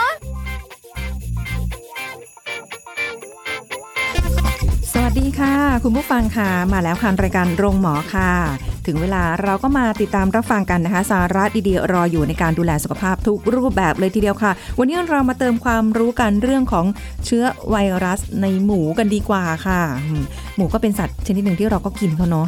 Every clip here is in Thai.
ส วัสดีค่ะ คุณผู้ฟังค่ะ มาแล้วค่ะรายการโรงหมอค่ะ ถึงเวลาเราก็มาติดตามรับฟังกันนะคะ สาระดีๆรออยู่ในการดูแลสุขภาพทุกรูปแบบเลยทีเดียวค่ะ วันนี้เรามาเติมความรู้กันเรื่องของเชื้อไวรัสในหมูกันดีกว่าค่ะอืมหมูก็เป็นสัตว์ชนิดหนึ่งที่เราก็กินเขาเนาะ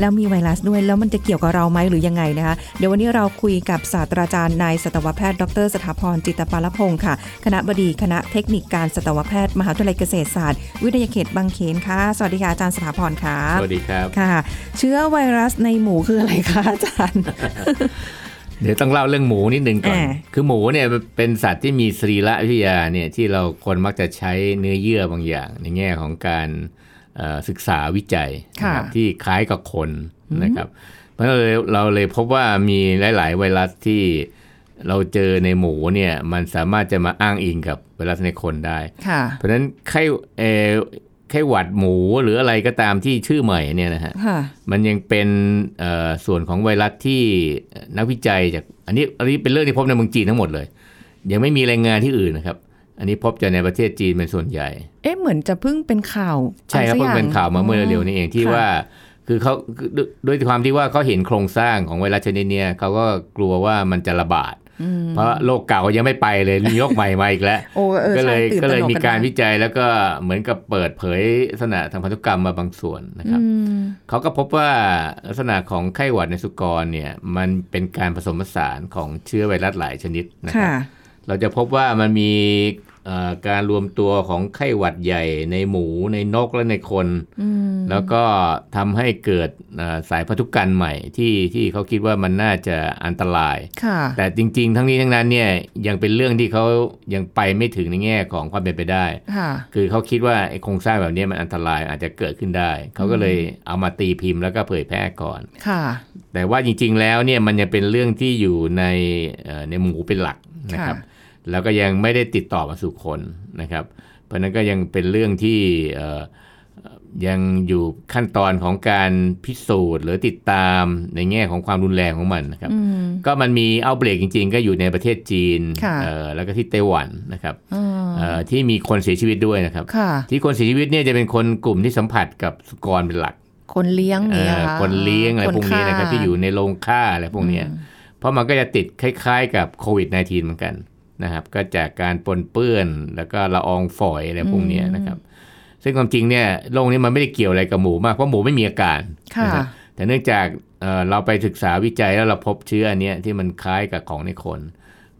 แล้วมีไวรัสด้วยแล้วมันจะเกี่ยวกับเราไหมหรือยังไงนะคะ เดี๋ยววันนี้เราคุยกับศาสตราจารย์นายสัตวแพทย์ ดร สถาพรจิตตปาลพงศ์ค่ะ คณะบดีคณะเทคนิคการสัตวแพทย์ มหาวิทยาลัยเกษตรศาสตร์ วิทยาเขตบางเขนค่ะ สวัสดีค่ะอาจารย์สถาพรค่ะ สวัสดีครับ ค่ะ เชื้อไวรัสในหมูคืออะไรคะอาจารย์ เดี๋ยวต้องเล่าเรื่องหมูนิดนึงก่อนอ่าคือหมูเนี่ยเป็นสัตว์ที่มีสรีระวิทยาเนี่ยที่เราคนมักจะใช้เนื้อเยื่อบางอย่าง ในแง่ของการเอ่อศึกษาวิจัยค่ะนะครับที่คล้ายกับคนนะครับ เพราะฉะนั้นเราเลยเราเลยพบว่ามีหลาย ๆ ไวรัสที่เราเจอในหมูเนี่ยมันสามารถจะมาอ้างอิงกับไวรัสในคนได้ค่ะเพราะฉะนั้นไข้เอ่อ ไข้หวัดหมูหรืออะไรก็ตามที่ชื่อใหม่เนี่ยนะฮะค่ะมันยังเป็นเอ่อส่วนของไวรัสที่นักวิจัยจากอันนี้อันนี้เป็นเรื่องที่พบในเมืองจีนทั้งหมดเลย ยังไม่มีรายงานที่อื่นนะครับ อันนี้พบแต่ในประเทศจีนเป็นส่วนใหญ่ เอ๊ะเหมือนจะเพิ่งเป็นข่าว ใช่ครับอะไสัเพิ่กงอย่เป็นข่าวมาเมื่อเร็วๆนี้เองที่ค่ะว่า คือเขาคือด้วยด้วยความที่ว่าเขาเห็นโครงสร้างของไวรัสชนิดเนี้ยเขาก็กลัวว่ามันจะระบาดอืม เพราะโรคเก่ายังไม่ไปเลยมีโรคใหม่มาอีกแล้วโอ้ออก็เลยใช่ตื่นก็เลยตะหนมีการนวิจัยแล้วก็เหมือนกับเปิดเผยลักษณะทางพันธุกรรมมาบางส่วนนะครับอืมเขาก็พบว่าลักษณะของไข้หวัดในสุกรเนี่ยมันเป็นการผสมผสานของเชื้อไวรัสหลายชนิดนะครัค่ะบเราจะพบว่ามันมีเอ่อ การรวมตัวของไข้หวัดใหญ่ในหมูในนกและในคนอืมแล้วก็ทำให้เกิดเอ่อสายพันธุกรรมใหม่ที่ที่เขาคิดว่ามันน่าจะอันตรายค่ะแต่จริง ๆ ทั้งนี้ทั้งนั้นเนี่ยยังเป็นเรื่องที่เขายังไปไม่ถึงในแง่ของความเป็นไปได้ค่ะคือเขาคิดว่าไอ้โครงสร้างแบบนี้มันอันตรายอาจจะเกิดขึ้นได้ เขาก็เลยเอามาตีพิมพ์แล้วก็เผยแพร่ก่อนค่ะแต่ว่าจริง ๆ แล้วเนี่ยมันยังเป็นเรื่องที่อยู่ในเอ่อในหมูเป็นหลักนะครับ แล้วก็ยังไม่ได้ติดต่อมาสู่คนนะครับ เพราะฉะนั้นก็ยังเป็นเรื่องที่เอ่อเอ่อยังอยู่ขั้นตอนของการพิสูจน์ หรือติดตามในแง่ของความรุนแรงของมันนะครับอืมก็มันมีเอาเบรกจริง ๆ ก็อยู่ในประเทศจีนค่ะเอ่อแล้วก็ที่ไต้หวันนะครับอ่าเอ่อที่มีคนเสียชีวิตด้วยนะครับค่ะที่คนเสียชีวิตเนี่ยจะเป็นคนกลุ่มที่สัมผัสกับสุกรเป็นหลัก คนเลี้ยงเอ่เนี่ยอค่ะคนเลี้ยงอะไรพวกนี้นะครับฆ่าที่อยู่ในโรงฆ่าอะไรพวกเนี้ยอืมเพราะมันก็จะติดคล้าย ๆ กับโควิด -19 เหมือนกัน นะครับ ก็จากการปนเปื้อนแล้วก็ละอองฝอยอะไรพวกเนี้ยนะครับ ซึ่งความจริงเนี่ยโรคนี้มันไม่ได้เกี่ยวอะไรกับหมูมากเพราะหมูไม่มีอาการค่ะนะครับแต่เนื่องจากเอ่อเราไปศึกษาวิจัยแล้วเราพบเชื้ออันเนี้ยที่มันคล้ายกับของในคน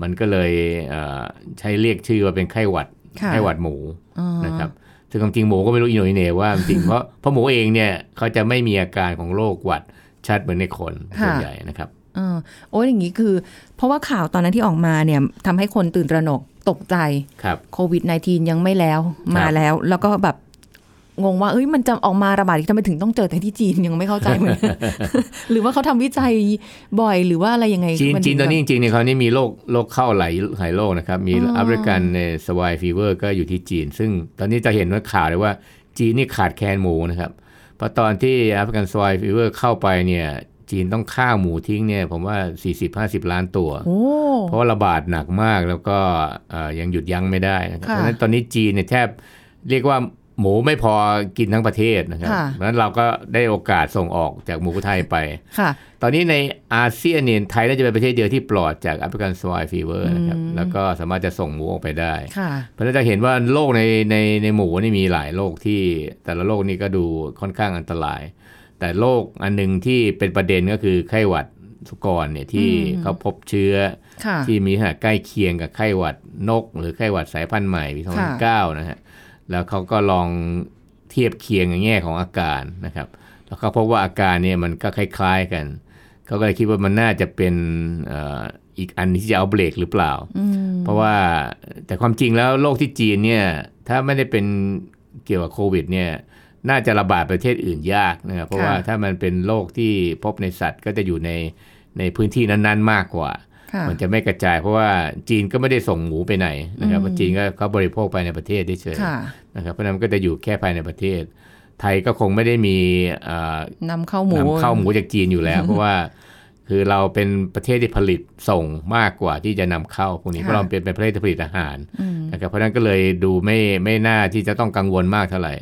มันก็เลยเอ่อใช้เรียกชื่อว่าเป็นไข้หวัดค่ะไข้หวัดหมูอ่านะครับซึ่งความจริงหมูก็ไม่รู้อินโนอินเหนว่าจริงเพราะเพราะหมูเองเนี่ยเขาจะไม่มีอาการของโรคหวัดชัดเหมือนในคนส่วนใหญ่นะครับ อ่าโอ้ยอย่างนี้คือ เพราะว่าข่าวตอนนั้นที่ออกมาเนี่ยทำให้คนตื่นตระหนกตกใจครับโควิด -19 ยังไม่แล้วมาแล้ว แล้วก็แบบงงว่าเอ้ยมันจะออกมาระบาดอีกทำไมถึงต้องเจอแต่ที่จีนยังไม่เข้าใจเหมือนกันหรือว่าเขาทำวิจัยบ่อยหรือว่าอะไรยังไงจีนมัจีนตอนนี้ถึจงริงๆเนี่ยเขานี่มีโรคโรคเข้าหลายหลายโรคนะครับ มีอ๋อ African swine fever ก็อยู่ที่จีน ซึ่งตอนนี้จะเห็นว่าข่าวเลยว่าจีนนี่ขาดแคลนหมูนะครับเพราะตอนที่ African swine fever เข้าไปเนี่ย จีนต้องฆ่าหมูทิ้งเนี่ยผมว่า 40-50 ล้านตัวโอ้เพราะว่าระบาดหนักมากแล้วก็เอ่อยังหยุดยั้งไม่ได้นะครับค่ะเพราะฉะนั้นตอนนี้จีนเนี่ยแทบเรียกว่าหมูไม่พอกินทั้งประเทศนะครับค่ะเพราะฉะนั้นเราก็ได้โอกาสส่งออกจากหมูไทยไปค่ะตอนนี้ในอาเซียนเนี่ยไทยน่าจะเป็นประเทศเดียวที่ปลอดจาก African swine fever นะครับอืมแล้วก็สามารถจะส่งหมูออกไปได้ค่ะเพราะฉะนั้นจะเห็นว่าโรคในในในหมูนี่มีหลายโรคที่แต่ละโรคนี่ก็ดูค่อนข้างอันตราย แต่โรคอันหนึงที่เป็นประเด็นก็คือไข้หวัดสุกรเนี่ยที่อืมเขาพบเชื้อค่ะที่มีขนาดใกล้เคียงกับไข้หวัดนก หรือไข้หวัดสายพันธุ์ใหม่ปี2009นะฮะแล้วเขาก็ลองเทียบเคียงในแง่ของอาการนะครับ แล้วเขาพบว่าอาการเนี่ยมันก็คล้ายๆกัน เขาก็เลยคิดว่ามันน่าจะเป็นเอ่ออีกอันที่จะเอาเบรกหรือเปล่าอืมเพราะว่าแต่ความจริงแล้วโรคที่จีนเนี่ยถ้าไม่ได้เป็นเกี่ยวกับโควิดเนี่ย น่าจะระบาดประเทศอื่นยากนะครับเพราะว่าถ้ามันเป็นโรคที่พบในสัตว์ก็จะอยู่ในในพื้นที่นั้น ๆ มากกว่า มันจะไม่กระจายเพราะว่าจีนก็ไม่ได้ส่งหมูไปไหนนะครับจีนก็เขาบริโภคไปในประเทศได้เฉยนะครับเพราะนั้นก็จะอยู่แค่ภายในประเทศ ไทยก็คงไม่ได้มีนำเข้าหมูนำเข้าหมูจากจีนอยู่แล้ว เพราะว่า คือเราเป็นประเทศที่ผลิตส่งมากกว่าที่จะนำเข้าพวกนี้เพราะเราเป็นประเทศที่ผลิตอาหารนะครับเพราะนั้นก็เลยดูไม่ไม่น่าที่จะต้องกังวลมากเท่าไหร่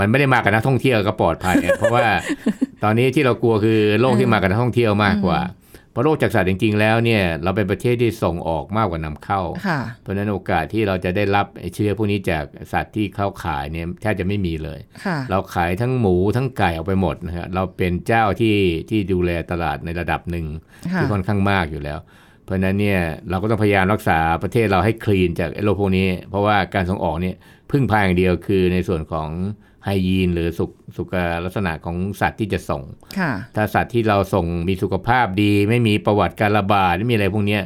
มันไม่ได้มากับนักท่องเที่ยวก็ปลอดภัย เพราะว่าตอนนี้ที่เรากลัวคือโรคที่มากับนักท่องเที่ยวมากกว่าเพราะโรคจากสัตว์จริงๆแล้วเนี่ยเราเป็นประเทศที่ส่งออกมากกว่านำเข้า เพราะฉะนั้นโอกาสที่เราจะได้รับเชื้อพวกนี้จากสัตว์ที่เข้าขายเนี่ยแทบจะไม่มีเลย เราขายทั้งหมูทั้งไก่ออกไปหมดนะครับเราเป็นเจ้าที่ที่ดูแลตลาดในระดับหนึ่งที่ค่อนข้างมากอยู่แล้ว เพราะฉะนั้นเนี่ยเราก็ต้องพยายามรักษาประเทศเราให้คลีนจากโรคพวกนี้ เพราะว่าการส่งออกเนี่ยพึ่งพาอย่างเดียวคือในส่วนของ ไฮยีนหรือสุขสุขลักษณะของสัตว์ที่จะส่ง ถ้าสัตว์ที่เราส่งมีสุขภาพดี ไม่มีประวัติการระบาดไม่มีอะไรพวกนี้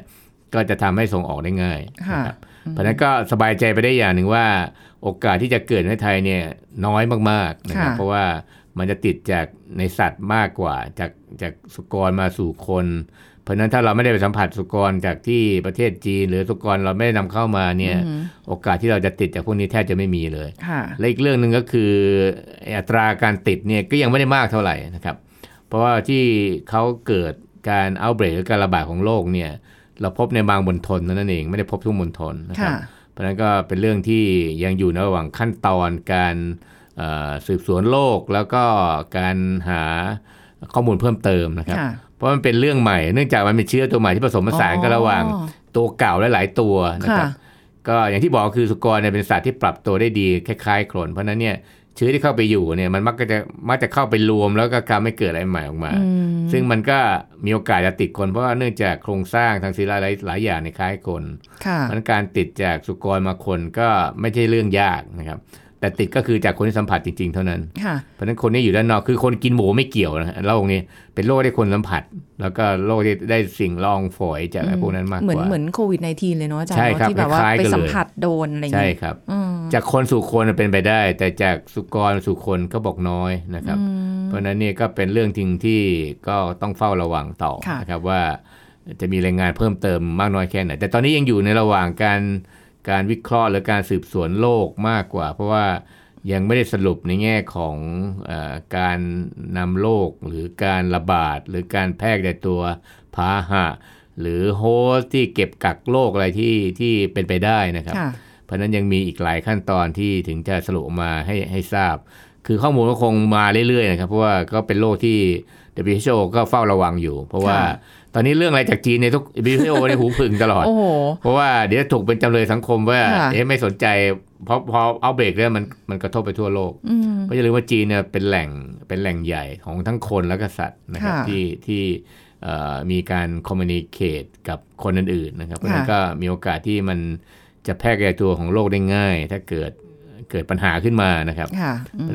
ก็จะทำให้ส่งออกได้ง่ายครับเพราะนั้นก็สบายใจไปได้อย่างหนึ่งว่า โอกาสที่จะเกิดในไทยเนี่ยน้อยมากๆนะครับเพราะว่ามันจะติดจากในสัตว์มากกว่าจากจากสุกรมาสู่คน เพราะนั้นถ้าเราไม่ได้ไปสัมผัสสุกรจากที่ประเทศจีน หรือสุกรเราไม่ได้นำเข้ามาเนี่ยโอกาสที่เราจะติดจากพวกนี้แทบจะไม่มีเลยและอีกเรื่องหนึ่งก็คืออัตราการติดเนี่ยก็ยังไม่ได้มากเท่าไหร่นะครับ เพราะว่าที่เขาเกิดการเอาเบรกหรือการระบาดของโรคเนี่ยเราพบในบางมณฑลนั่นเองไม่ได้พบทุกมณฑลนะครับเพราะนั้นก็เป็นเรื่องที่ยังอยู่ในระหว่างขั้นตอนการสืบสวนโรคแล้วก็การหาข้อมูลเพิ่มเติมนะครับ เพราะมันเป็นเรื่องใหม่ เนื่องจากมันเป็นเชื้อตัวใหม่ที่ผสมผสานกันระหว่างตัวเก่าและหลายตัวนะครับก็อย่างที่บอกคือสุกรเนี่ยเป็นสัตว์ที่ปรับตัวได้ดีคล้ายๆโคลนเพราะนั้นเนี่ยเชื้อที่เข้าไปอยู่เนี่ยมันมักจะมักจะเข้าไปรวมแล้วก็ทำให้เกิดอะไรใหม่ออกมา ซึ่งมันก็มีโอกาสจะติดคนเพราะว่าเนื่องจากโครงสร้างทางศิลาหลายอย่างในคล้ายคนมันการติดจากสุกรมาคนก็ไม่ใช่เรื่องยากนะครับ แต่ติดก็คือจากคนที่สัมผัสจริง ๆ เท่านั้น เพราะฉะนั้นคนนี้อยู่ด้านนอกคือคนกินหมูไม่เกี่ยวนะโรคนี้เป็นโรคที่คนสัมผัส แล้วก็โรคที่ได้สิ่งรองฝอยจากพวกนั้นมากกว่า เหมือนเหมือนโควิด -19 เลยเนาะอาจารย์ที่แบบว่าไปสัมผัสโดนอะไรอย่างเงี้ยใช่ครับ จากคนสู่คนเป็นไปได้ แต่จากสุกรสู่คนก็บอกน้อยนะครับ เพราะนั้นนี่ก็เป็นเรื่องจริงที่ก็ต้องเฝ้าระวังต่อนะครับว่าจะมีรายงานเพิ่มเติมมากน้อยแค่ไหนแต่ตอนนี้ยังอยู่ในระหว่างการ การวิเคราะห์หรือการสืบสวนโลกมากกว่า เพราะว่ายังไม่ได้สรุปในแง่ของอการนำโรคหรือการระบาด หรือการแพร่ในตัวพาหะ หรือโฮสที่เก็บกักโรคอะไรที่ที่เป็นไปได้นะครับ เพราะนั้นยังมีอีกหลายขั้นตอนที่ถึงจะสรุปมาให้ให้ทราบ คือข้อมูลก็คงมาเรื่อยๆนะครับ เพราะว่าก็เป็นโรคที่ WHO ก็เฝ้าระวังอยู่ เพราะว่า ตอนนี้เรื่องอะไรจากจีนในทุกบีพีโอในหูพึ่งตลอด เพราะว่าเดี๋ยวถูกเป็นจำเลยสังคมว่าเอ๊ะไม่สนใจเพราะพอเอาเบรกแล้วมันมันกระทบไปทั่วโลกเพราะอย่าลืมว่าจีนเนี่ยเป็นแหล่งเป็นแหล่งใหญ่ของทั้งคนและก็สัตว์นะครับที่ที่มีการคอมมิวนิเคตกับคนอื่นๆนะครับเพราะนั้นก็มีโอกาสที่มันจะแพร่กระจายตัวของโรคได้ง่าย ถ้าเกิด เกิดปัญหาขึ้นมานะครับ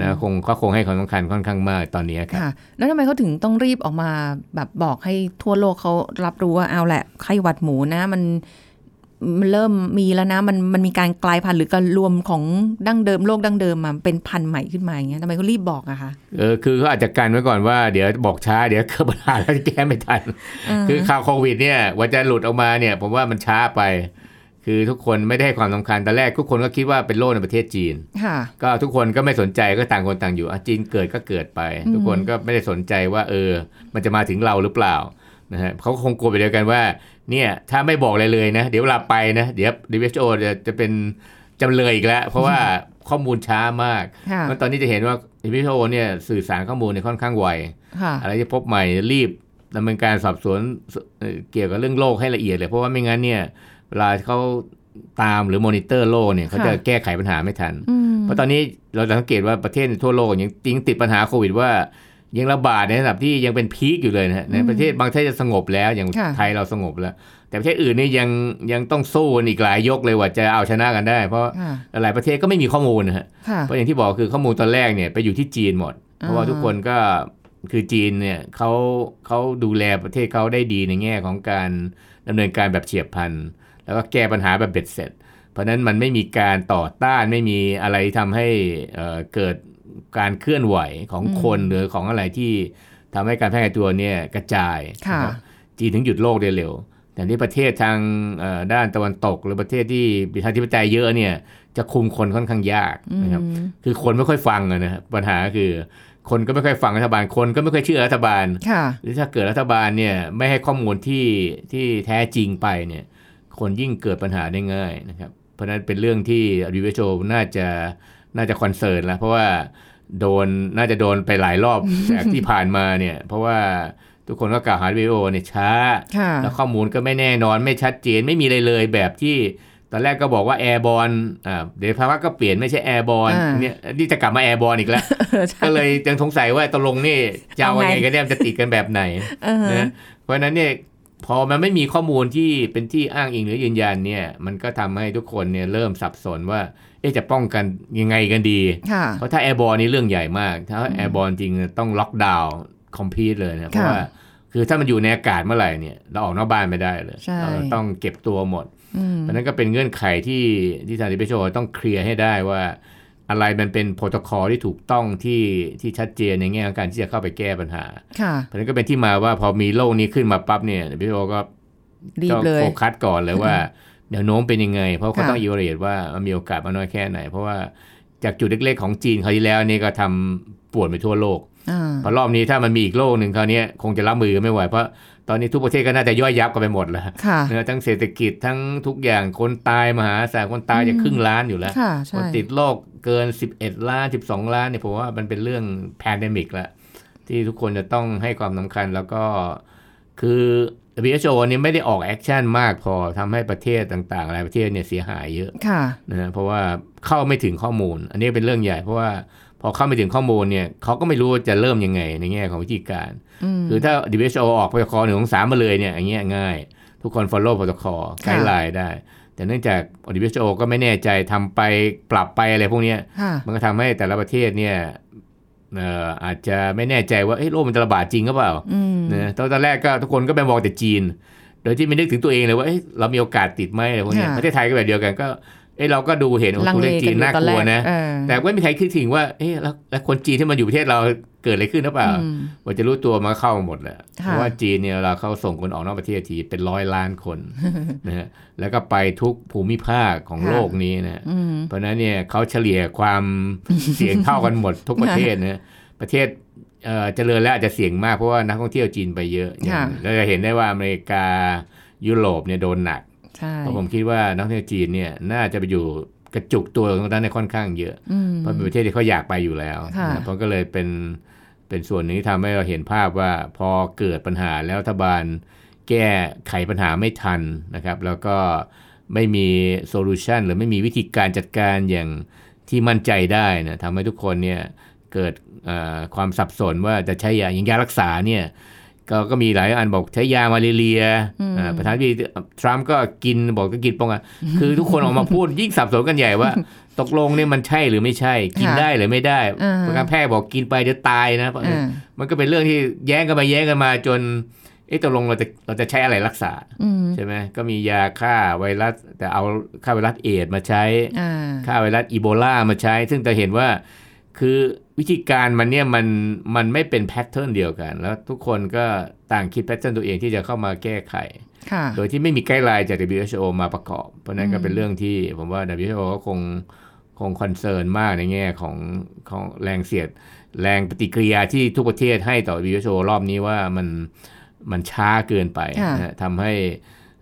นะคงเขาคงให้ความสำคัญค่อนข้างมากตอนนี้ครับแล้วทำไมเขาถึงต้องรีบออกมาแบบบอกให้ทั่วโลกเขารับรู้ว่าเอาแหละไข้หวัดหมูนะมันมันเริ่มมีแล้วนะมันมันมีการกลายพันธุ์หรือการรวมของดั้งเดิมโรคดั้งเดิมมาเป็นพันธุ์ใหม่ขึ้นมาอย่างเงี้ยทำไมเขารีบบอกอะคะเออคือเขาอาจจะกันไว้ก่อนว่าเดี๋ยวบอกช้าเดี๋ยวเกิดปัญหาแล้วแก้ไม่ทัน คือข่าวโควิดเนี่ยว่าจะหลุดออกมาเนี่ยผมว่ามันช้าไป คือทุกคนไม่ได้ให้ความสำคัญตอนแรกทุกคนก็คิดว่าเป็นโรคในประเทศจีนก็ทุกคนก็ไม่สนใจก็ต่างคนต่างอยู่จีนเกิดก็เกิดไป ทุกคนก็ไม่ได้สนใจว่าเออ มันจะมาถึงเราหรือเปล่านะฮะเขาคงกลัวไปเดียวกันว่า เนี่ยถ้าไม่บอกอะไรเลยนะ เดี๋ยวเวลาไปนะ เดี๋ยว WHO จะจะเป็นจำเลยอีกแล้ว เพราะว่าข้อมูลช้ามากมันตอนนี้จะเห็นว่า WHO เนี่ยสื่อสารข้อมูลเนี่ยค่อนข้างไวอะไรที่พบใหม่รีบดำเนินการสอบสวนเกี่ยวกับเรื่องโรคให้ละเอียดเลยเพราะว่าไม่งั้นเนี่ย เวลาเขาตามหรือมอนิเตอร์โลกเนี่ยเขาจะแก้ไขปัญหาไม่ทัน เพราะตอนนี้เราสังเกตว่าประเทศทั่วโลกยังจริงติดปัญหาโควิดว่ายังระบาดในระดับที่ยังเป็นพีคอยู่เลยนะในประเทศบางประเทศจะสงบแล้วอย่างไทยเราสงบแล้ว แต่ประเทศอื่นนี่ยังยังต้องสู้กันอีกหลายยกเลยว่าจะเอาชนะกันได้ เพราะหลายประเทศก็ไม่มีข้อมูลนะฮะเพราะอย่างที่บอกคือข้อมูลตอนแรกเนี่ยไปอยู่ที่จีนหมด เพราะว่าทุกคนก็คือจีนเนี่ยเขาเขาดูแลประเทศเขาได้ดีในแง่ของการดำเนินการแบบเฉียบพลัน แล้วก็แก้ปัญหาแบบเบ็ดเสร็จ เพราะฉะนั้นมันไม่มีการต่อต้านไม่มีอะไรทำให้เอ่อเกิดการเคลื่อนไหวของคนหรือของอะไรที่ทำให้การแพร่กระจายตัวเนี่ยกระจายค่ะนะครับจีนถึงหยุดโลกได้เร็วแต่ที่ประเทศทางเอ่อด้านตะวันตก หรือประเทศที่ประชาธิปไตยเยอะเนี่ยจะคุมคนค่อนข้างยากนะครับคือคนไม่ค่อยฟังอะนะครับปัญหาคือคนก็ไม่ค่อยฟังรัฐบาลคนก็ไม่ค่อยเชื่อรัฐบาลค่ะหรือถ้าเกิดรัฐบาลเนี่ยไม่ให้ข้อมูลที่ที่แท้จริงไปเนี่ย คนยิ่งเกิดปัญหาได้ง่ายนะครับ เพราะฉะนั้นเป็นเรื่องที่ WHO น่าจะน่าจะคอนเซิร์นแล้วเพราะว่าโดนน่าจะโดนไปหลายรอบจากที่ผ่านมาเนี่ย เพราะว่าทุกคนก็กล่าวหา WHO เนี่ยช้าค่ะแล้วข้อมูลก็ไม่แน่นอนไม่ชัดเจนไม่มีเลยเลยแบบที่ตอนแรกก็บอกว่า airborne อ่าเดี๋ยวภาวะก็เปลี่ยนไม่ใช่ airborne อ่าเนี่ยนี่จะกลับมา airborne อีกแล้วใช่ก็เลยยังสงสัยว่าตกลงนี่จะเอาเอาไงไงกันเนี่ยมันจะติดกันแบบไหนเออนะเพราะฉะนั้นเนี่ย พอมันไม่มีข้อมูลที่เป็นที่อ้างอิงหรือยืนยันเนี่ย มันก็ทำให้ทุกคนเนี่ยเริ่มสับสนว่า เอ๊ะจะป้องกันยังไงกันดีค่ะเพราะถ้า airborne นี่เรื่องใหญ่มาก ถ้า airborne จริงต้องล็อกดาวน์คอมพิวเลยนะเพราะค่ะว่าคือถ้ามันอยู่ในอากาศเมื่อไหร่เนี่ยเราออกนอกบ้านไม่ได้เลยใช่เราต้องเก็บตัวหมดอืมเพราะฉะนั้นก็เป็นเงื่อนไขที่ที่ทางดิเปโชต้องเคลียร์ให้ได้ว่า อะไรมันเป็นโปรโตคอลที่ถูกต้องที่ที่ชัดเจนในแง่ของการที่จะเข้าไปแก้ปัญหาค่ะเพราะฉะนั้นก็เป็นที่มาว่าพอมีโรคนี้ขึ้นมาปั๊บเนี่ยดิเปโชก็รีก็บเลยโฟกัสก่อนเลยว่าแนวโน้มเป็นยังไง เพราะเขาค่ะต้องอีเวเรตว่ามันมีโอกาสมากน้อยแค่ไหน เพราะว่าจากจุดเล็กๆของจีนคราวที่แล้วนี่ก็ทำป่วนไปทั่วโลกอ่าพอรอบนี้ถ้ามันมีอีกโรคหนึ่งคราวนี้คงจะรับมือไม่ไหวเพราะ ตอนนี้ทุกประเทศก็น่าจะย่อยยับกันไปหมดแล้วค่ะนะทั้งเศรษฐกิจทั้งทุกอย่างคนตายมหาศาลคนตายจะครึ่งล้านอยู่แล้วค่ะคใช่นติดโรคเกิน 11 ล้าน 12 ล้านเนี่ยผมว่ามันเป็นเรื่อง pandemic แล้วที่ทุกคนจะต้องให้ความสำคัญแล้วก็คือ WHO นี่ไม่ได้ออก action มากพอทำให้ประเทศต่างๆ หลายประเทศเนี่ยเสียหายเยอะค่ะนะฮะเพราะว่าเข้าไม่ถึงข้อมูล อันนี้เป็นเรื่องใหญ่เพราะว่า พอเข้าไม่ถึงข้อมูลเนี่ยเขาก็ไม่รู้ว่าจะเริ่มยังไงในแง่ของวิธีการอืมคือถ้า WHO ออกโปรโตคอลหนึ่งของสามมาเลยเนี่ยอย่างเงี้ยง่าย ทุกคน follow โปรโตคอลไกด์ไลน์ได้ แต่เนื่องจาก WHO ก็ไม่แน่ใจทำไปปรับไปอะไรพวกเนี้ยค่ะมันก็ทำให้แต่ละประเทศเนี่ยเอ่ออาจจะไม่แน่ใจว่าเอ้โรคมันจะระบาดจริงหรือเปล่าอืมนะตอนตอนแรกก็ทุกคนก็ไปมองแต่จีน โดยที่ไม่นึกถึงตัวเองเลยว่าเอ้ยเรามีโอกาสติดไหมอะไรพวกเนี้ยค่ะประเทศไทยก็แบบเดียวกันก็เอ้ยเราก็ดูเห็นว่าลังตัวเลเลขจีกันนอยู่น่าตอนกแรลัวกนะเออแต่ไม่มีใครคิดถึงว่าเอ๊ะแล้วแล้วคนจีนที่มันอยู่ประเทศเราเกิดอะไรขึ้นหรือเปล่าอืมว่าจะรู้ตัวมาเข้าหมดแหละค่ะเพราะว่าจีนเนี่ยเราเขาส่งคนออกนอกประเทศทีเป็นร้อยล้านคนนะฮะแล้วก็ไปทุกภูมิภาคของค่ะโลกนี้นะฮะอืมเพราะฉะนั้นเนี่ยเขาเฉลี่ยความเสี่ยงเท่ากันหมดทุกประเทศนะประเทศเอ่อเจริญแล้วอาจจะเสี่ยงมากเพราะว่านักท่องเที่ยวจีนไปเยอะอย่างค่ะเราจะเห็นได้ว่าอเมริกายุโรปเนี่ยโดนหนักใช่ เพราะผมคิดว่านักท่องเที่ยวจีนเนี่ยน่าจะไปอยู่กระจุกตัวตรงนั้นในค่อนข้างเยอะอืมเพราะเป็นประเทศที่เขาอยากไปอยู่แล้วค่ะนะเพราะก็เลยเป็นเป็นส่วนหนึ่งที่ทำให้เราเห็นภาพว่าพอเกิดปัญหาแล้วรัฐบาลแก้ไขปัญหาไม่ทันนะครับ แล้วก็ไม่มีโซลูชันหรือไม่มีวิธีการจัดการอย่างที่มั่นใจได้นะทำให้ทุกคนเนี่ยเกิดเอ่อความสับสนว่าจะใช้ยาอย่างยารักษาเนี่ย ก็ก็มีหลายอันบอกใช้ยามาเลเรียอ่าประธานาธิบดีทรัมป์ก็กินบอกก็กินป้องกันคือทุกคนออกมาพูดยิ่งสับสนกันใหญ่ว่า ตกลงเนี่ยมันใช่หรือไม่ใช่ กินค่ะได้หรือไม่ได้อ่าประการแพทย์บอกกินไปเดี๋ยวตายนะเพราะอ่ามันก็เป็นเรื่องที่แย้งกันมาแย้งกันมาจนเอ๊ะตกลงเราจะเราจะใช้อะไรรักษาอืมใช่ไหมก็มียาฆ่าไวรัส แต่เอาฆ่าไวรัสเอดส์มาใช้อ่าฆ่าไวรัสอีโบลามาใช้ ซึ่งจะเห็นว่า คือวิธีการมันเนี่ยมันมันไม่เป็น pattern เดียวกัน แล้วทุกคนก็ต่างคิด pattern ตัวเองที่จะเข้ามาแก้ไขค่ะโดยที่ไม่มี guideline จาก WHO มาประกอบ เพราะฉะนั้นก็เป็นเรื่องที่ผมว่า WHO ก็คงคง concern มากในแง่ของของแรงเสียด แรงปฏิกิริยาที่ทุกประเทศให้ต่อ WHO รอบนี้ว่ามันมันช้าเกินไปค่ะนะฮะทำให้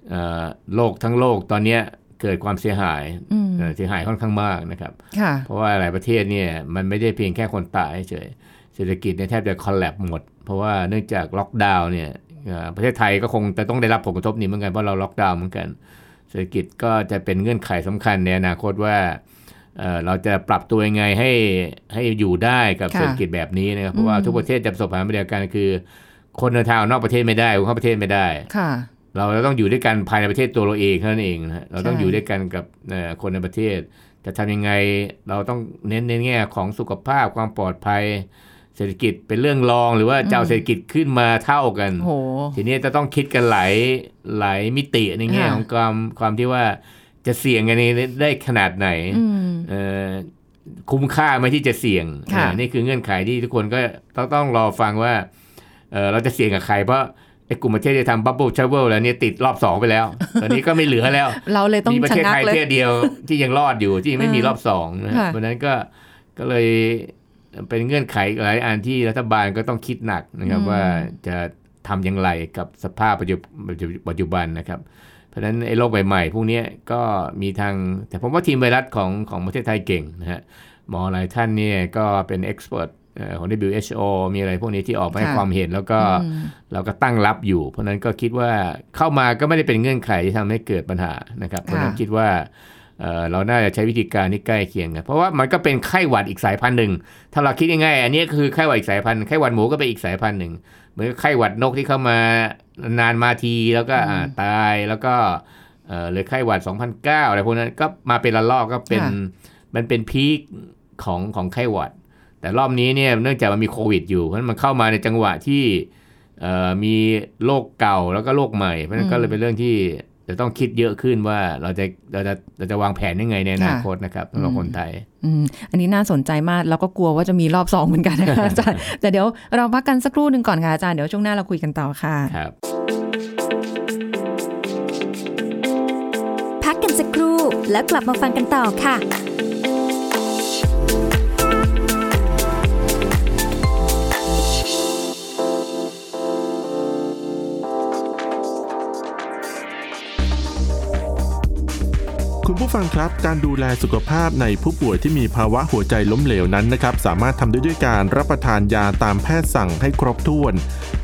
เอ่อโลกทั้งโลกตอนเนี้ย เกิดความเสียหายอืมเอ่อเสียหายค่อนข้างมากนะครับค่ะเพราะว่าหลายประเทศเนี่ยมันไม่ได้เพียงแค่คนตายเฉยเศรษฐกิจเนี่ยแทบจะคอลแลบหมด เพราะว่าเนื่องจากล็อกดาวน์เนี่ยเอ่อประเทศไทยก็คงจะต้องได้รับผลกระทบนี้เหมือนกันเพราะเราล็อกดาวน์เหมือนกัน เศรษฐกิจก็จะเป็นเงื่อนไขสำคัญในอนาคตว่าเอ่อเราจะปรับตัวยังไงให้ให้อยู่ได้กับค่ะเศรษฐกิจแบบนี้นะครับเพราะว่าอืมทุกประเทศจะประสบปัญหาเดียวกันคือ คนเดินทางออกนอกประเทศไม่ได้คนเข้าประเทศไม่ได้ ค่ะเราต้องอยู่ด้วยกันภายในประเทศตัวเราเองเท่านั้นเองนะฮะเราต้องใช่อยู่ด้วยกันกับเอ่อคนในประเทศ จะทำยังไงเราต้องเน้นในแง่ของสุขภาพความปลอดภัย เศรษฐกิจเป็นเรื่องรองหรือว่าจะเอาเศรษฐกิจขึ้นมาเท่ากันโหทีนี้จะต้องคิดกันหลายหลายมิติในแง่ค่ะของความความที่ว่าจะเสี่ยงกันนี้ได้ขนาดไหนอืมเอ่อคุ้มค่าไหมที่จะเสี่ยงค่ะอ่านี่คือเงื่อนไขที่ทุกคนก็ต้องต้องรอฟังว่าเอ่อเราจะเสี่ยงกับใครเพราะ ไอ้กลุ่มประเทศที่ทำบับเบิลทราเวลแล้วเนี่ยติดรอบสองไปแล้ว ตอนนี้ก็ไม่เหลือแล้ว เราเลยต้องมีประชะเทศงักไทยเลยประเทศเดียวที่ยังรอดอยู่ที่ยังไม่มีเออรอบสองนะค่ะเพราะฉะนั้นก็ก็เลยเป็นเงื่อนไขหลายอันที่รัฐบาลก็ต้องคิดหนักนะครับว่าจะทำอย่างไรกับสภาพปัจจุปัจจุปัจจุบันนะครับ เพราะฉะนั้นไอ้โรคใหม่ๆพวกเนี้ยก็มีทาง แต่ผมว่าทีมไวรัสของของประเทศไทยเก่งนะฮะหมอหลายท่านเนี่ยก็เป็นเอ็กซ์เพรส ของ WHO มีอะไรพวกนี้ที่ออกมาให้ค่ะความเห็นแล้วก็อืมเราก็ตั้งรับอยู่ เพราะฉะนั้นก็คิดว่าเข้ามาก็ไม่ได้เป็นเงื่อนไขที่ทำให้เกิดปัญหานะครับ เพราะฉะนั้นคิดว่าเอ่อเราน่าจะใช้วิธีการที่ใกล้เคียงกันเพราะว่ามันก็เป็นไข้หวัดอีกสายพันธุ์หนึ่งถ้าเราคิดง่ายๆอันนี้คือไข้หวัดอีกสายพันธุ์ไข้หวัดหมูก็เป็นอีกสายพันธุ์หนึ่งเหมือนกับไข้หวัดนกที่เข้ามานานมาทีแล้วก็อ่าตายแล้วก็เอ่อเลยไข้หวัด 2009อะไรพวกนั้นก็มาเป็นระลอกก็เป็นค่ะมันเป็นพีคของของไข้หวัด แต่รอบนี้เนี่ยเนื่องจากมันมีโควิดอยู่เพราะฉะนั้นมันเข้ามาในจังหวะที่เอ่อมีโรคเก่าแล้วก็โรคใหม่ เพราะฉะนั้นก็เลยเป็นเรื่องที่จะต้องคิดเยอะขึ้นว่าเราจะเราจะเราจะวางแผนยังไงในอนาคตนะครับสำหรับคนไทยอืมอันนี้น่าสนใจมากแล้วก็กลัวว่าจะมีรอบสองเหมือนกันนะคะอาจารย์แต่เดี๋ยวเราพักกันสักครู่หนึ่งก่อนค่ะอาจารย์เดี๋ยวช่วงหน้าเราคุยกันต่อค่ะครับพักกันสักครู่แล้วกลับมาฟังกันต่อค่ะ ณผู้ฟังครับการดูแลสุขภาพในผู้ป่วยที่มีภาวะหัวใจล้มเหลวนั้นนะครับ สามารถทำได้ด้วยการรับประทานยาตามแพทย์สั่งให้ครบถ้วน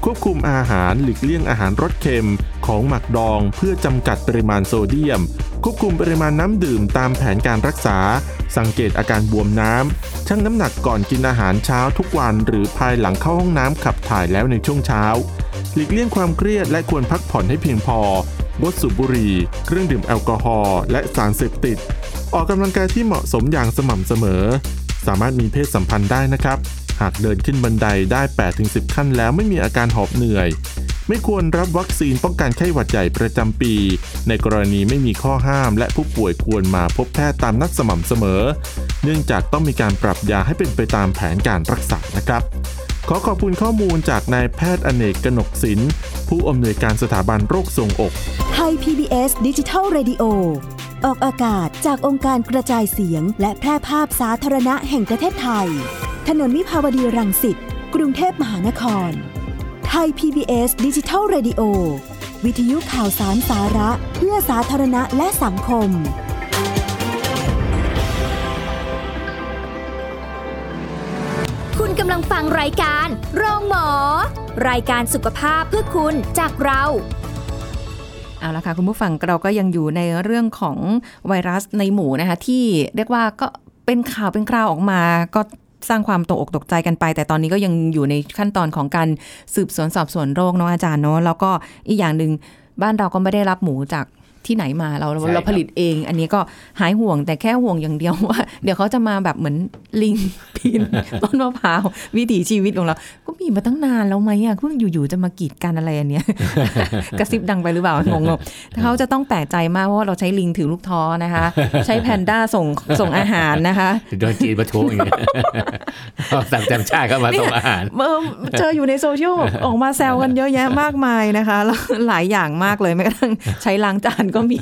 ควบคุมอาหารหลีกเลี่ยงอาหารรสเค็ม ของหมักดอง เพื่อจำกัดปริมาณโซเดียม ควบคุมปริมาณน้ำดื่มตามแผนการรักษา สังเกตอาการบวมน้ำชั่งน้ำหนักก่อนกินอาหารเช้าทุกวัน หรือภายหลังเข้าห้องน้ำขับถ่ายแล้วในช่วงเช้า หลีกเลี่ยงความเครียดและควรพักผ่อนให้เพียงพอ งดสูบบุหรี่ เครื่องดื่มแอลกอฮอล์และสารเสพติด ออกกำลังกายที่เหมาะสมอย่างสม่ำเสมอ สามารถมีเพศสัมพันธ์ได้นะครับ หากเดินขึ้นบันไดได้ 8-10 ขั้นแล้วไม่มีอาการหอบเหนื่อย ไม่ควรรับวัคซีนป้องกันไข้หวัดใหญ่ประจำปี ในกรณีไม่มีข้อห้าม และผู้ป่วยควรมาพบแพทย์ตามนัดสม่ำเสมอ เนื่องจากต้องมีการปรับยาให้เป็นไปตามแผนการรักษานะครับ ขอขอบคุณข้อมูลจากนายแพทย์อเนกกนกศิลป์ผู้อำนวยการสถาบันโรคทรงอกไทย PBS ดิจิทัล Radio ออกอากาศจากองค์การกระจายเสียง และแพร่ภาพสาธารณะแห่งประเทศไทย ถนนวิภาวดีรังสิตกรุงเทพมหานคร ไทย PBS ดิจิทัล Radio วิทยุข่าวสารสาระ เพื่อสาธารณะและสังคมำลังฟังรายการโรงหมอ รายการสุขภาพเพื่อคุณจากเราเอาละค่ะคุณผู้ฟังเราก็ยังอยู่ในเรื่องของไวรัสในหมูนะคะที่เรียกว่าก็เป็นข่าวเป็นคราวออกมาก็สร้างความตกอกตกใจกันไป แต่ตอนนี้ก็ยังอยู่ในขั้นตอนของการสืบสวนสอบสวนโรคเนาะอาจารย์เนาะแล้วก็อีกอย่างหนึ่งบ้านเราก็ไม่ได้รับหมูจาก ที่ไหนมาเราใช่ครับเราผลิตเอง อันนี้ก็หายห่วงแต่แค่ห่วงอย่างเดียวว่า เดี๋ยวเขาจะมาแบบเหมือนลิงปีนต้นมะพร้าววิถีชีวิตของเรา ก็มีมาตั้งนานแล้วไหมอะเพิ่งอยู่ๆจะมากีดกันอะไรอันเนี้ยกระซิบดังไปหรือเปล่างงๆเขาจะต้องแปลกใจมากเพราะว่าเราใช้ลิงถือลูกท้อนะคะ ใช้แพนด้าส่งส่งอาหารนะคะโดนจีนประท้วงอย่างเงี้ยเอาสั่งจำชาติเข้ามาส่งอาหารเออเจออยู่ในโซเชียลออกมาแซวกันเยอะแยะมากมายนะคะแล้วหลายอย่างมากเลยแม้กระทั่งใช้ล้างจานก็มี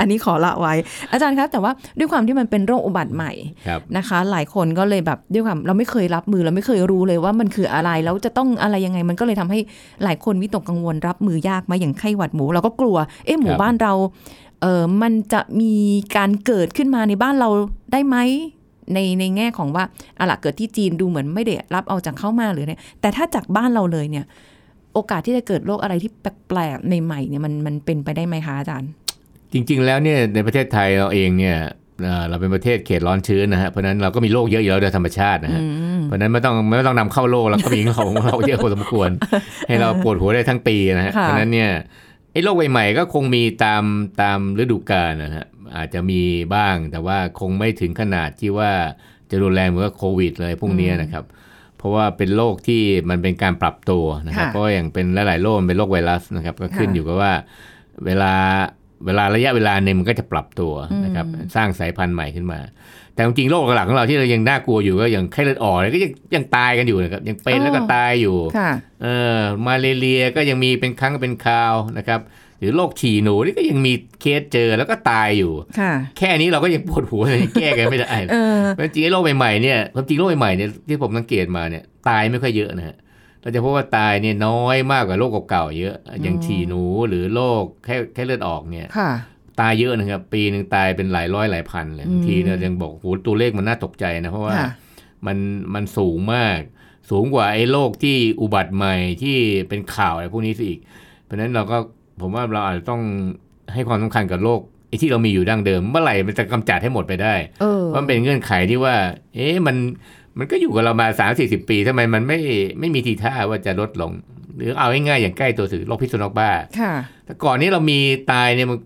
อันนี้ขอละไว้ อาจารย์ครับแต่ว่าด้วยความที่มันเป็นโรคอุบัติใหม่ครับนะคะ หลายคนก็เลยแบบด้วยความเราไม่เคยรับมือเราไม่เคยรู้เลยว่ามันคืออะไรแล้วจะต้องอะไรยังไง มันก็เลยทำให้หลายคนวิตกกังวลรับมือยากไหมาอย่างไข้หวัดหมู เราก็กลัวเอ๊ะหมู่ครับบ้านเราเออมันจะมีการเกิดขึ้นมาในบ้านเราได้ไหมในในแง่ของว่าอะล่ะเกิดที่จีนดูเหมือนไม่ได้รับเอาจากเข้ามาหรือเนี่ยแต่ถ้าจากบ้านเราเลยเนี่ย โอกาสที่จะเกิดโรคอะไรที่แปลกๆใหม่ๆเนี่ยมันมันเป็นไปได้ไหมคะอาจารย์ จริง ๆ แล้วเนี่ยในประเทศไทยเราเองเนี่ยเอ่อเราเป็นประเทศเขตร้อนชื้นนะฮะเพราะฉะนั้นเราก็มีโรคเยอะอยู่แล้วโดยธรรมชาตินะฮะเพราะฉะนั้นไม่ต้องไม่ต้องนำเข้าโรคแล้วก็มีของเราเยอะพอสมควร ให้เราปวดหัวได้ทั้งปีนะฮะค่ะเพราะฉะนั้นเนี่ยไอ้โรคใหม่ๆก็คงมีตามตามฤดูกาลนะฮะอาจจะมีบ้างแต่ว่าคงไม่ถึงขนาดที่ว่าจะรุนแรงเหมือนกับโควิดเลยพวกเนี้ยนะครับเพราะว่าเป็นโรคที่มันเป็นการปรับตัวนะครับค่ะเพราะว่าอย่างเป็นหลายๆโรคมันเป็นโรคไวรัสนะครับ ก็ขึ้นค่ะอยู่กับว่าเวลา เวลาระยะเวลาหนึ่งมันก็จะปรับตัวนะครับสร้างสายพันธุ์ใหม่ขึ้นมา แต่จริงๆโรคหลักของเราที่เรายังน่ากลัวอยู่ก็อย่างไข้เลือดออกเนี่ยก็ยังยังตายกันอยู่นะครับยังเป็นอ๋อแล้วก็ตายอยู่ค่ะเออมาเลเรียก็ยังมีเป็นครั้งเป็นคราวนะครับ หรือโรคฉี่หนูนี่ก็ยังมีเคสเจอแล้วก็ตายอยู่ค่ะแค่นี้เราก็ยังปวดหัวเลยแก้กันไม่ได้เออเพราะจริงๆไอ้โรคใหม่ๆเนี่ยความจริงโรคใหม่ๆเนี่ยที่ผมสังเกตมาเนี่ยตายไม่ค่อยเยอะนะฮะ เราจะพบว่าตายเนี่ยน้อยมากกว่าโรคเก่าๆเยอะ อย่างฉี่หนูหรือโรคแค่แค่เลือดออกเนี่ยค่ะตายเยอะนะครับ ปีหนึ่งตายเป็นหลายร้อยหลายพันเลยอืมบางทีเนี่ยยังบอกโหตัวเลขมันน่าตกใจนะ เพราะว่าค่ะมันมันสูงมาก สูงกว่าไอ้โรคที่อุบัติใหม่ที่เป็นข่าวอะไรพวกนี้ซะอีก เพราะฉะนั้นเราก็ผมว่าเราอาจจะต้องให้ความสำคัญกับโรคไอ้ที่เรามีอยู่ดั้งเดิม เมื่อไหร่มันจะกำจัดให้หมดไปได้เออเพราะมันเป็นเงื่อนไขที่ว่า เอ๊ะมัน มันก็อยู่กับเรามาสามสี่สิบปีทำไมมันไม่ไม่มีทีท่าว่าจะลดลง หรือเอาง่ายๆอย่างใกล้ตัวสื่อโรคพิษสุนัขบ้าค่ะแต่ก่อนนี้เรามีตายเนี่ยมัน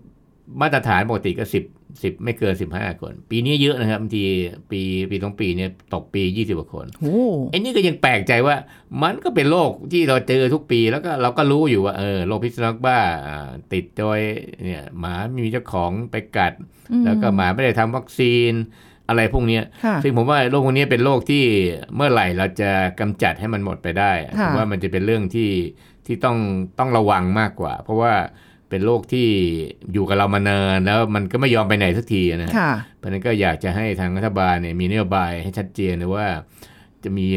มาตรฐานปกติก็สิบสิบไม่เกินสิบห้าคน ปีนี้เยอะนะครับบางทีปีปีสองปีเนี่ยตกปียี่สิบกว่าคนโอ้ไอ้นี่ก็ยังแปลกใจว่า มันก็เป็นโรคที่เราเจอทุกปีแล้วก็เราก็รู้อยู่ว่าเออโรคพิษสุนัขบ้าอ่าติดโดยเนี่ยหมามีเจ้าของไปกัด แล้วก็หมาไม่ได้ทำวัคซีน อะไรพวกเนี้ยค่ะซึ่งผมว่าโรคพวกนี้เป็นโรคที่เมื่อไหร่เราจะกำจัดให้มันหมดไปได้ค่ะผมว่ามันจะเป็นเรื่องที่ที่ต้องต้องระวังมากกว่า เพราะว่าเป็นโรคที่อยู่กับเรามานานแล้วมันก็ไม่ยอมไปไหนสักทีนะฮะค่ะเพราะฉะนั้นก็อยากจะให้ทางรัฐบาลเนี่ยมีนโยบายให้ชัดเจนนะว่าจะมี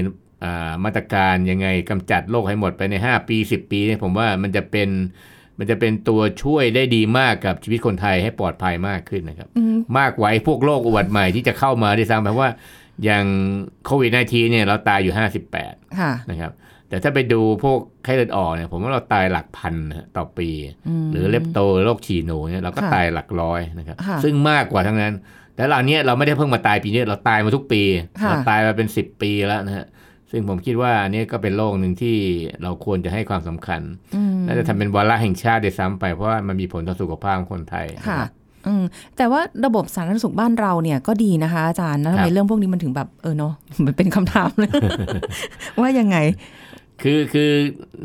อ่ามาตรการยังไงกำจัดโรคให้หมดไปใน 5 ปี 10 ปีเนี่ยผมว่ามันจะเป็น มันจะเป็นตัวช่วยได้ดีมากกับชีวิตคนไทยให้ปลอดภัยมากขึ้นนะครับอืมมากกว่าไอ้พวกโรคอุบัติใหม่ที่จะเข้ามาด้วยซ้ำเพราะว่าอย่างโควิด -19 เนี่ยเราตายอยู่ 58ค่ะนะครับ แต่ถ้าไปดูพวกไข้เลือดออกเนี่ยผมว่าเราตายหลักพันนะต่อปีมหรือเลปโตโรคฉี่หนูเนี่ยเราก็ค่ะตายหลักร้อยนะครับค่ะซึ่งมากกว่าทั้งนั้น แต่เราเนี้ยเราไม่ได้เพิ่งมาตายปีนี้เราตายมาทุกปีค่ะเราตายมาเป็น 10 ปีแล้วนะฮะ ซึ่งผมคิดว่าอันนี้ก็เป็นโรคหนึ่งที่เราควรจะให้ความสำคัญอืมน่าจะทำเป็นวาระแห่งชาติด้วยซ้ำไป เพราะว่ามันมีผลต่อสุขภาพของคนไทยนค่ะรับอืมแต่ว่าระบบสาธารณสุขบ้านเราเนี่ยก็ดีนะคะอาจารย์แล้วทำไมครับเรื่องพวกนี้มันถึงแบบเออเนาะมันเป็นคำถามเลยว่ายังไง คือคือ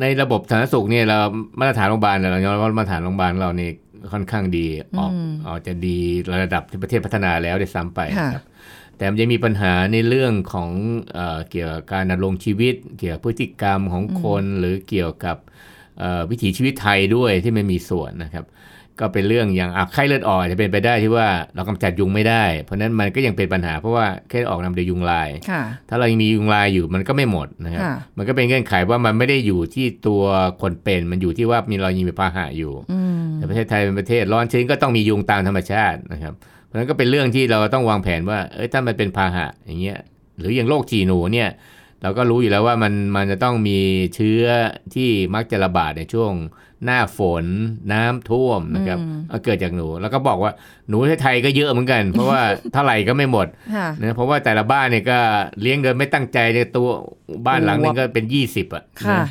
ในระบบสาธารณสุขเนี่ยเรามาตรฐานโรงพยาบาลเนี่ยเรายอมรับว่ามาตรฐานโรงพยาบาลเราเนี่ยค่อนข้างดีออกอืมออกจะดีระดับที่ประเทศพัฒนาแล้วด้วยซ้ำไปค่ะนะครับ แต่มันจะมีปัญหาในเรื่องของเออเกี่ยวกับการดำรงชีวิต เกี่ยวกับพฤติกรรมของคนหรือเกี่ยวกับเอ่อวิถีชีวิตไทยด้วยที่มันมีส่วนนะครับ ก็เป็นเรื่องอย่างอะไข้เลือดออกอาจจะเป็นไปได้ที่ว่าเรากำจัดยุงไม่ได้ เพราะฉะนั้นมันก็ยังเป็นปัญหาเพราะว่าไข้เลือดออกนำโดยยุงลายค่ะถ้าเรายังมียุงลายอยู่มันก็ไม่หมดนะครับค่ะมันก็เป็นเงื่อนไขว่ามันไม่ได้อยู่ที่ตัวคนเป็นมันอยู่ที่ว่ามีเรายังมีพาหะอยู่อืมแต่ประเทศไทยเป็นประเทศร้อนชื้นก็ต้องมียุงตามธรรมชาตินะครับเพราะฉะ นั้นก็เป็นเรื่องที่เราต้องวางแผนว่า เอ้ยถ้ามันเป็นพาหะอย่างเงี้ยหรืออย่างโรคจีหนูเนี่ยเราก็รู้อยู่แล้วว่ามันมันจะต้องมีเชื้อที่มักจะระบาดในช่วงหน้าฝนน้ำท่วมนะครับอืมเอาเกิดจากหนู แล้วก็บอกว่าหนูที่ไทยก็เยอะเหมือนกัน เพราะว่าเท่าไหร่ก็ไม่หมดค่ะนะเพราะว่าแต่ละบ้านเนี่ยก็เลี้ยงโดยไม่ตั้งใจในตัวบ้านหลังหนึงก็เป็นยี่สิบอะค่ะนะ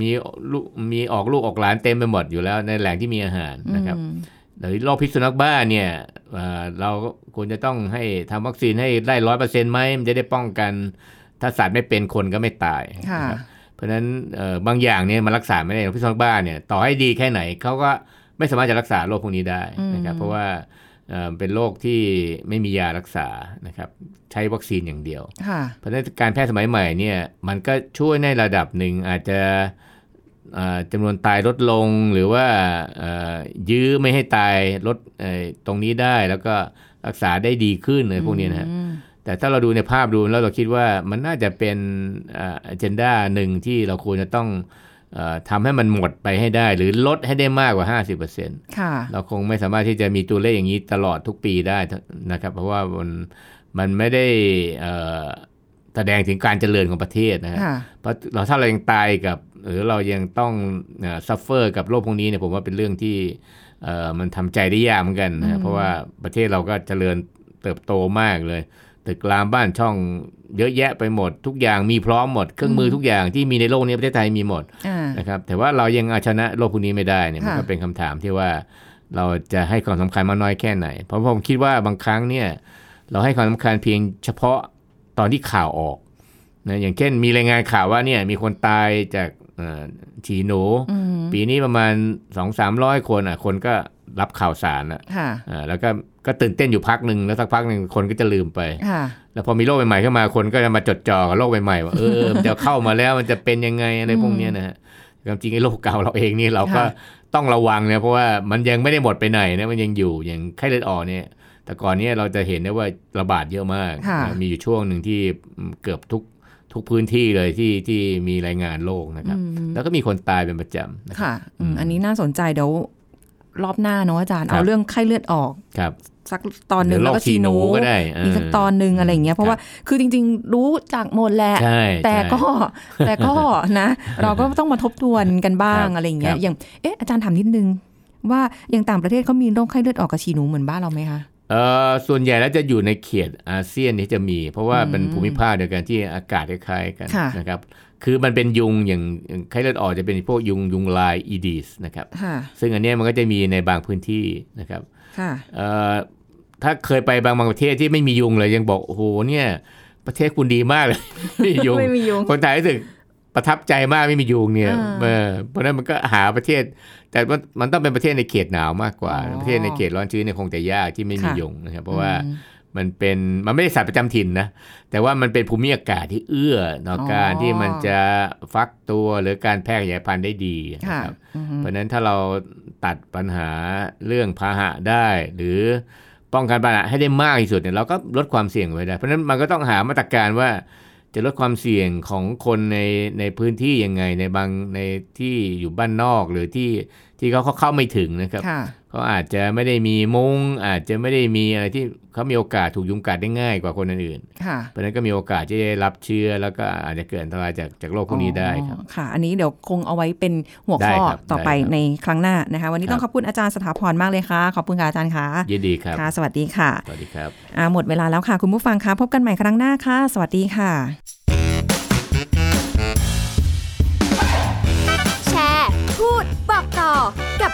มีลูกมีออกลูกออกหลานเต็มไปหมดอยู่แล้วในแหล่งที่มีอาหารนะครับอืม หรือโรคพิษสุนัขบ้าเนี่ยเอ่อเราก็ควรจะต้องให้ทำวัคซีนให้ได้ร้อยเปอร์เซ็นต์ไหมมันจะได้ป้องกัน ถ้าสัตว์ไม่เป็นคนก็ไม่ตายค่ะนะครับเพราะฉะนั้นเอ่อบางอย่างเนี่ยมันรักษาไม่ได้โรคพิษสุนัขบ้าเนี่ยต่อให้ดีแค่ไหนเขาก็ไม่สามารถจะรักษาโรคพวกนี้ได้นะครับอืมเพราะว่าเอ่อเป็นโรคที่ไม่มียารักษานะครับ ใช้วัคซีนอย่างเดียวค่ะเพราะฉะนั้นการแพทย์สมัยใหม่เนี่ยมันก็ช่วยในระดับหนึ่งอาจจะเอ่อ จำนวนตายลดลงหรือว่าเอ่อยื้อไม่ให้ตายลดเอ่อตรงนี้ได้แล้วก็รักษาได้ดีขึ้นเลยพวกนี้นะฮะอืมแต่ถ้าเราดูในภาพรวมแล้วเราคิดว่ามันน่าจะเป็นอ่า agenda หนึ่งที่เราควรจะต้องเอ่อทำให้มันหมดไปให้ได้ หรือลดให้ได้มากกว่า 50%ค่ะเราคงไม่สามารถที่จะมีตัวเลขอย่างนี้ตลอดทุกปีได้นะครับ เพราะว่ามันมันไม่ได้เอ่อ แสดงถึงการเจริญของประเทศนะฮะค่ะเพราะเราถ้าเรายังตายกับ หรือเรายังต้อง suffer กับโรคพวกนี้เนี่ยผมว่าเป็นเรื่องที่เอ่อมันทำใจได้ยากเหมือนกันนะอืฮะเพราะว่าประเทศเราก็เจริญเติบโตมากเลย ตึกรามบ้านช่องเยอะแยะไปหมด ทุกอย่างมีพร้อมหมดเครื่องมือทุกอย่างที่มีในโลกนี้ประเทศไทยมีหมดอ่านะครับแต่ว่าเรายังเอาชนะโรคพวกนี้ไม่ได้เนี่ยมันค่ะก็เป็นคำถามที่ว่าเราจะให้ความสำคัญมากน้อยแค่ไหน เพราะผมคิดว่าบางครั้งเนี่ยเราให้ความสำคัญเพียงเฉพาะ ตอนที่ข่าวออกนะอย่างเช่นมีรายงานข่าวว่าเนี่ยมีคนตายจากเอ่อฉี่หนูอืมปีนี้ประมาณ2 3 0 0คนอะ คนก็รับข่าวสารอะค่ะอ่าแล้วก็ก็ตื่นเต้นอยู่พักหนึ่งแล้วสักพักหนึ่งคนก็จะลืมไปค่ะแล้วพอมีโรคใหม่ๆเข้ามาคนก็จะมาจดจ่อกับโรคใหม่ๆว่าเออมันจะเข้ามาแล้วมันจะเป็นยังไงอะไรพวกเนี้ยนะฮะความจริงไอ้โรคเก่าเราเองนี่เราก็ค่ะต้องระวังนะเพราะว่ามันยังไม่ได้หมดไปไหนนะมันยังอยู่อย่างไข้เลือดออกเนี่ย แต่ก่อนเนี้เราจะเห็นได้ว่าระบาดเยอะมากค่ะมีอยู่ช่วงหนึ่งที่เกือบทุกทุกพื้นที่เลยที่ที่มีรายงานโรคนะครับอืมแล้วก็มีคนตายเป็นประจำนะครับค่ะอืมอืมอันนี้น่าสนใจเดี๋ยวรอบหน้าเนาะอาจารย์ครับเอาเรื่องไข้เลือดออกครับสักตอนหนึ่งหรือแล้วโรก็คฉี่หนูก็ได้มีสักเออตอนหนึ่งอะไรอย่างเงี้ยเพราะว่าคือจริง ๆ รู้จากหมดแหละใช่แต่ใช่ก็แต่ก็นะ เราก็ต้องมาทบทวนกันบ้างครับอะไรอย่างเงี้คยรับอย่างเอ๊ะอาจารย์ถามนิดนึงว่าอย่างต่างประเทศเขามีโรคไข้เลือดออกกับฉี่หนูเหมือนบ้านเราไหมคะ เอ่อส่วนใหญ่แล้วจะอยู่ในเขตอาเซียนที่จะมี เพราะว่าอืมเป็นภูมิภาคเดียวกันที่อากาศคล้ายๆกันค่ะนะครับ คือมันเป็นยุงอย่างอย่างไข้เลือดออกจะเป็นพวกยุงยุงลายอีดิสนะครับค่ะซึ่งอันเนี้ยมันก็จะมีในบางพื้นที่นะครับค่ะเอ่อถ้าเคยไปบางบางประเทศที่ไม่มียุงเลยยังบอกโอ้โหเนี่ยประเทศคุณดีมากเลยไม่มียุงไม่มียุงคนไทยรู้สึก ประทับใจมากไม่มียุงเนี่ยอ่าเออเพราะฉะนั้นมันก็หาประเทศ แต่ว่ามันต้องเป็นประเทศในเขตหนาวมากกว่าอ๋อประเทศในเขตร้อนชื้นเนี่ยคงจะยากที่ไม่มีค่ะยุงนะครับ เพราะว่าอืมมันเป็นมันไม่ได้สัตว์ประจำถิ่นนะ แต่ว่ามันเป็นภูมิอากาศที่เอื้อต่อออการที่มันจะฟักตัวหรือการแพร่ขยายพันธุ์ได้ดีนะค่ะครับอือฮึเพราะฉะนั้นถ้าเราตัดปัญหาเรื่องพาหะได้ หรือป้องกันปัญหาให้ได้มากที่สุดเนี่ยเราก็ลดความเสี่ยงไว้ได้ เพราะฉะนั้นมันก็ต้องหามาตรการว่า จะลดความเสี่ยงของคนในในพื้นที่ยังไงในบางในที่อยู่บ้านนอกหรือที่ที่เขาเขาเข้าไม่ถึงนะครับ เขาอาจจะไม่ได้มีมุง้งอาจจะไม่ได้มีอะไรที่เขามีโอกาสถูกยุงกัดได้ง่ายกว่าคนอื่นค่ะๆเพราะฉะนั้นก็มีโอกาสที่จะได้รับเชื้อแล้วก็อาจจะเกิดอันตรายจากจากโรคพวกนี้ได้ครับอ๋อค่ะ อันนี้เดี๋ยวคงเอาไว้เป็นหัวได้ข้อครับต่อไปได้ครับในครั้งหน้านะคะ วันนี้ครับต้องขอบคุณอาจารย์สถาพรมากเลยค่ะ ขอบคุณค่ะอาจารย์ค่ะยินดีครับค่ะ สวัสดีค่ะสวัสดีครับอ่าหมดเวลาแล้วค่ะคุณผู้ฟังคะพบกันใหม่ครั้งหน้าค่ะ สวัสดีค่ะ